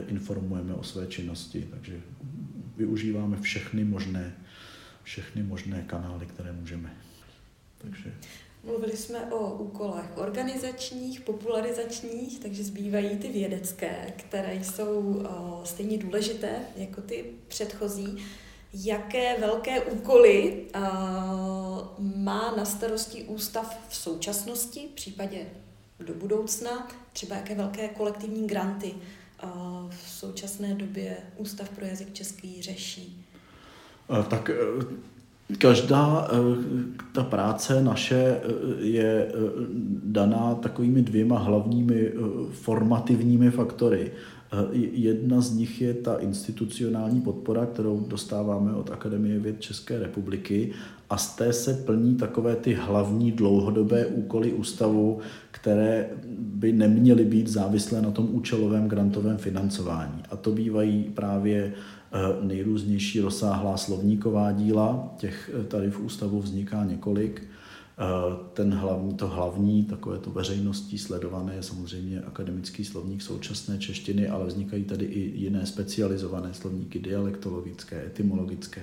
informujeme o své činnosti, takže využíváme všechny možné, všechny možné kanály, které můžeme. Takže... Mluvili jsme o úkolech organizačních, popularizačních, takže zbývají ty vědecké, které jsou stejně důležité jako ty předchozí. Jaké velké úkoly má na starosti ústav v současnosti, v případě do budoucna, třeba jaké velké kolektivní granty v současné době Ústav pro jazyk český řeší? Tak Každá ta práce naše je daná takovými dvěma hlavními formativními faktory. Jedna z nich je ta institucionální podpora, kterou dostáváme od Akademie věd České republiky a z té se plní takové ty hlavní dlouhodobé úkoly ústavu, které by neměly být závislé na tom účelovém grantovém financování. A to bývají právě eh, nejrůznější rozsáhlá slovníková díla, těch eh, tady v ústavu vzniká několik, Eh, ten hlavní, to hlavní, takové to veřejností sledované je samozřejmě akademický slovník současné češtiny, ale vznikají tady i jiné specializované slovníky dialektologické, etymologické,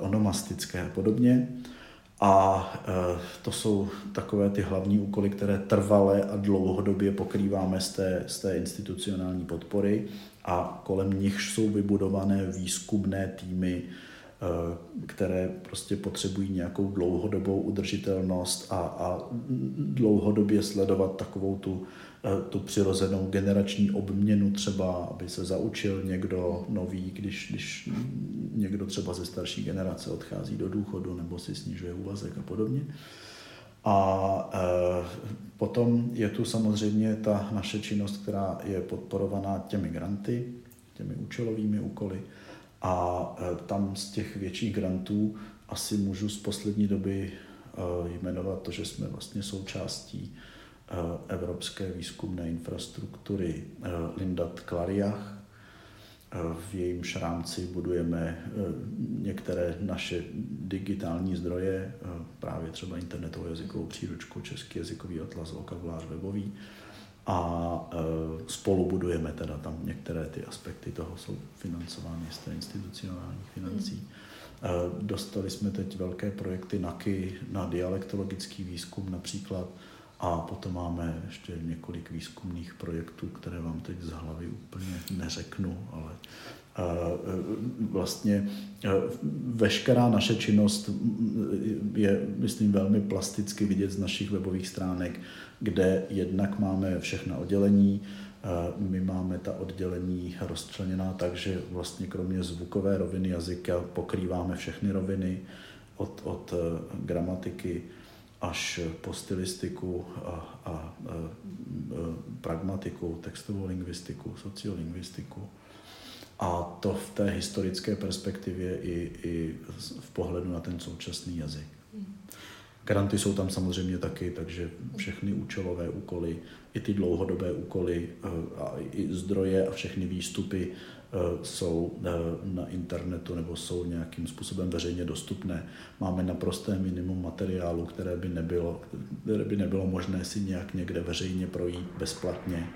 onomastické a podobně. A eh, to jsou takové ty hlavní úkoly, které trvale a dlouhodobě pokrýváme z té, z té institucionální podpory a kolem nich jsou vybudované výzkumné týmy, Eh, které prostě potřebují nějakou dlouhodobou udržitelnost a, a dlouhodobě sledovat takovou tu, eh, tu přirozenou generační obměnu třeba, aby se zaučil někdo nový, když, když někdo třeba ze starší generace odchází do důchodu nebo si snižuje úvazek a podobně. A e, potom je tu samozřejmě ta naše činnost, která je podporovaná těmi granty, těmi účelovými úkoly. A e, tam z těch větších grantů asi můžu z poslední doby e, jmenovat to, že jsme vlastně součástí e, evropské výzkumné infrastruktury Lindat Klariach. V jejím rámci budujeme některé naše digitální zdroje, právě třeba internetovou jazykovou příručku, český jazykový atlas, vokabulář webový a e, spolu budujeme teda tam některé ty aspekty toho jsou financovány z té institucionálních financí. Hmm. Dostali jsme teď velké projekty NAKY na dialektologický výzkum například a potom máme ještě několik výzkumných projektů, které vám teď z hlavy úplně neřeknu, ale vlastně veškerá naše činnost je, myslím, velmi plasticky vidět z našich webových stránek, kde jednak máme všechna oddělení, my máme ta oddělení rozčleněná tak, že vlastně kromě zvukové roviny jazyka pokrýváme všechny roviny od, od e, gramatiky až po stylistiku a, a, a e, pragmatiku, textovou lingvistiku, sociolingvistiku. To v té historické perspektivě i, i v pohledu na ten současný jazyk. Granty jsou tam samozřejmě taky, takže všechny účelové úkoly, i ty dlouhodobé úkoly eh, a i zdroje a všechny výstupy eh, jsou eh, na internetu nebo jsou nějakým způsobem veřejně dostupné. Máme naprosté minimum materiálu, které by nebylo, které by nebylo možné si nějak někde veřejně projít bezplatně.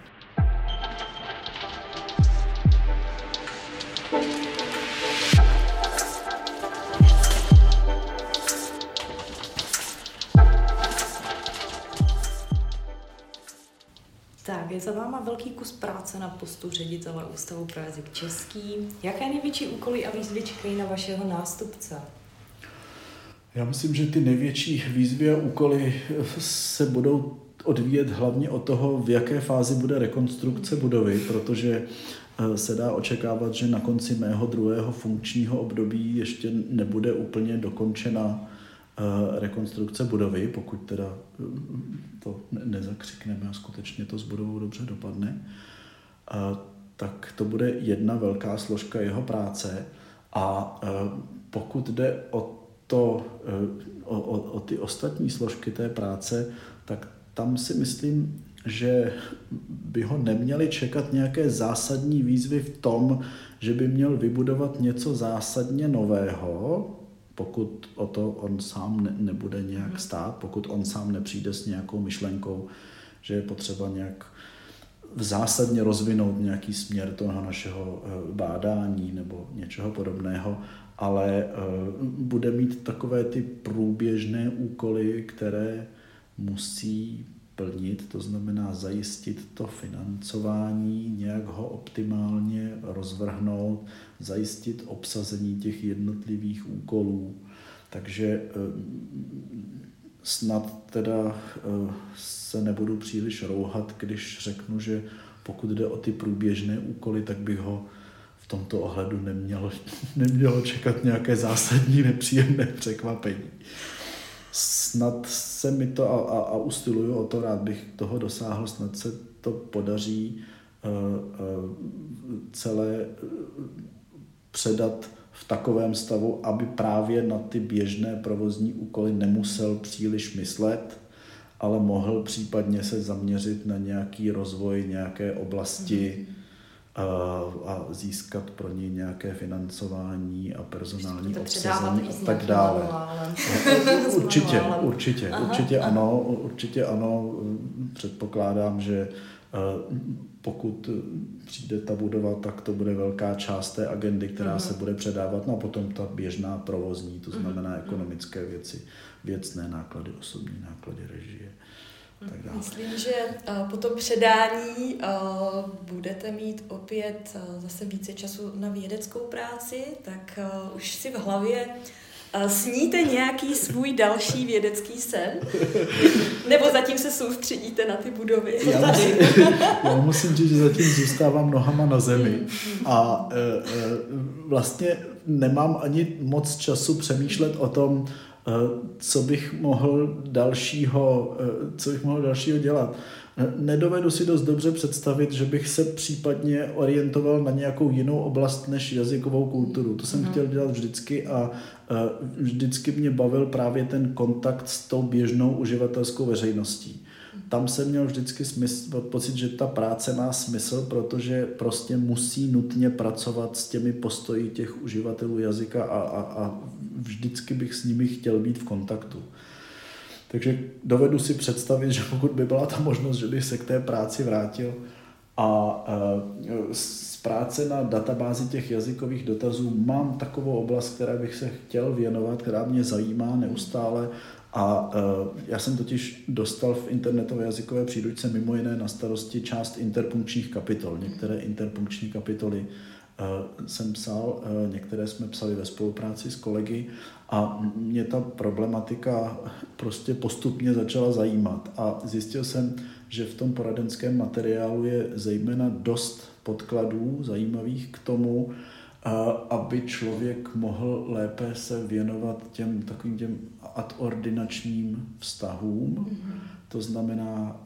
Za váma velký kus práce na postu ředitele Ústavu pro jazyk český. Jaké největší úkoly a výzvy čekají na vašeho nástupce? Já myslím, že ty největší výzvy a úkoly se budou odvíjet hlavně od toho, v jaké fázi bude rekonstrukce budovy, protože eh, se dá očekávat, že na konci mého druhého funkčního období ještě nebude úplně dokončena rekonstrukce budovy, pokud teda eh, to nezakřikneme a skutečně to s budovou dobře dopadne, eh, tak to bude jedna velká složka jeho práce. A pokud jde o, to, o, o, o ty ostatní složky té práce, tak tam si myslím, že by ho neměli čekat nějaké zásadní výzvy v tom, že by měl vybudovat něco zásadně nového, pokud o to on sám ne, nebude nějak mhm. stát, pokud on sám nepřijde s nějakou myšlenkou, že je potřeba nějak zásadně rozvinout nějaký směr toho našeho eh, bádání nebo něčeho podobného, ale eh, bude mít takové ty průběžné úkoly, které musí plnit, to znamená zajistit to financování, nějak ho optimálně rozvrhnout, zajistit obsazení těch jednotlivých úkolů. Takže eh, snad teda eh, se nebudu příliš rouhat, když řeknu, že pokud jde o ty průběžné úkoly, tak bych ho v tomto ohledu nemělo, nemělo čekat nějaké zásadní nepříjemné překvapení. Snad se mi to a, a, a ustiluju o to, rád bych toho dosáhl, snad se to podaří uh, uh, celé uh, předat v takovém stavu, aby právě na ty běžné provozní úkoly nemusel příliš myslet, ale mohl případně se zaměřit na nějaký rozvoj nějaké oblasti a, a získat pro ně nějaké financování a personální obsazení a tak dále. určitě, určitě, aha, určitě aha. ano, určitě ano. Předpokládám, že pokud přijde ta budova, tak to bude velká část té agendy, která uh-huh. se bude předávat, no a potom ta běžná provozní, to znamená uh-huh. ekonomické věci, věcné náklady, osobní náklady, režie. Tak dále. Myslím, že po tom předání budete mít opět zase více času na vědeckou práci, tak už si v hlavě Sníte nějaký svůj další vědecký sen? Nebo zatím se soustředíte na ty budovy? Já musím, já musím říct, že zatím zůstávám nohama na zemi a e, e, vlastně nemám ani moc času přemýšlet o tom, co bych mohl dalšího, e, co bych mohl dalšího dělat. Nedovedu si dost dobře představit, že bych se případně orientoval na nějakou jinou oblast než jazykovou kulturu. To jsem mm. chtěl dělat vždycky a vždycky mě bavil právě ten kontakt s tou běžnou uživatelskou veřejností. Tam jsem měl vždycky smysl, pocit, že ta práce má smysl, protože prostě musí nutně pracovat s těmi postoji těch uživatelů jazyka a, a, a vždycky bych s nimi chtěl být v kontaktu. Takže dovedu si představit, že pokud by byla ta možnost, že bych se k té práci vrátil a z práce na databázi těch jazykových dotazů mám takovou oblast, které bych se chtěl věnovat, která mě zajímá neustále a já jsem totiž dostal v internetové jazykové příručce mimo jiné na starosti část interpunkčních kapitol. Některé interpunkční kapitoly jsem psal, některé jsme psali ve spolupráci s kolegy a mě ta problematika prostě postupně začala zajímat a zjistil jsem, že v tom poradenském materiálu je zejména dost podkladů zajímavých k tomu, aby člověk mohl lépe se věnovat těm takovým těm adordinačním vztahům. Mm-hmm. To znamená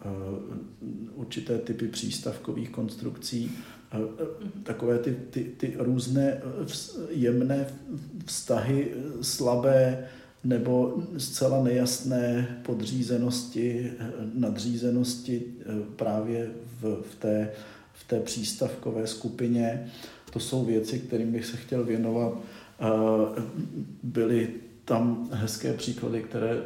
určité typy přístavkových konstrukcí, takové ty, ty, ty různé jemné vztahy, slabé nebo zcela nejasné podřízenosti, nadřízenosti právě v, v, té, v té přístavkové skupině. To jsou věci, kterým bych se chtěl věnovat. Byly tam hezké příklady, které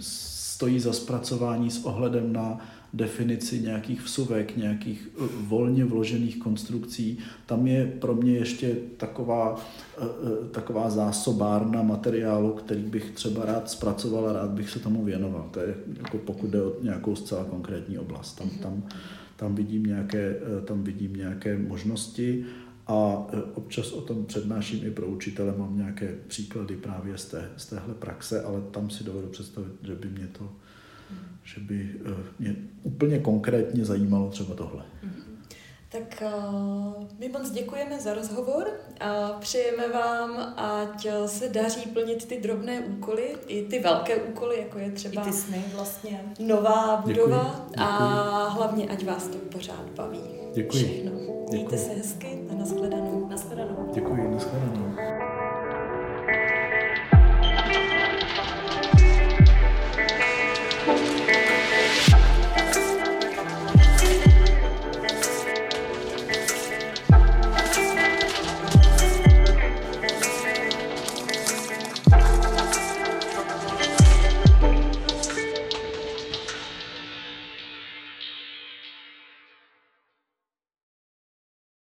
stojí za zpracování s ohledem na definici nějakých vsuvek, nějakých eh, volně vložených konstrukcí. Tam je pro mě ještě taková, eh, eh, taková zásobárna materiálu, který bych třeba rád zpracoval a rád bych se tomu věnoval. To je jako pokud jde o nějakou zcela konkrétní oblast. Tam, tam, tam, vidím, nějaké, tam vidím nějaké možnosti a občas o tom přednáším i pro učitele, mám nějaké příklady právě z, té, z téhle praxe, ale tam si dovedu představit, že by mě to že by eh, mě úplně konkrétně zajímalo třeba tohle. Mhm. Tak uh, my moc děkujeme za rozhovor a přejeme vám, ať se daří plnit ty drobné úkoly, i ty velké úkoly, jako je třeba I ty sny vlastně. nová budova děkuji, děkuji. a hlavně, ať vás to pořád baví. Děkuji. Všechno. Mějte děkuji. se hezky a nashledanou. Nashledanou. Děkuji, nashledanou.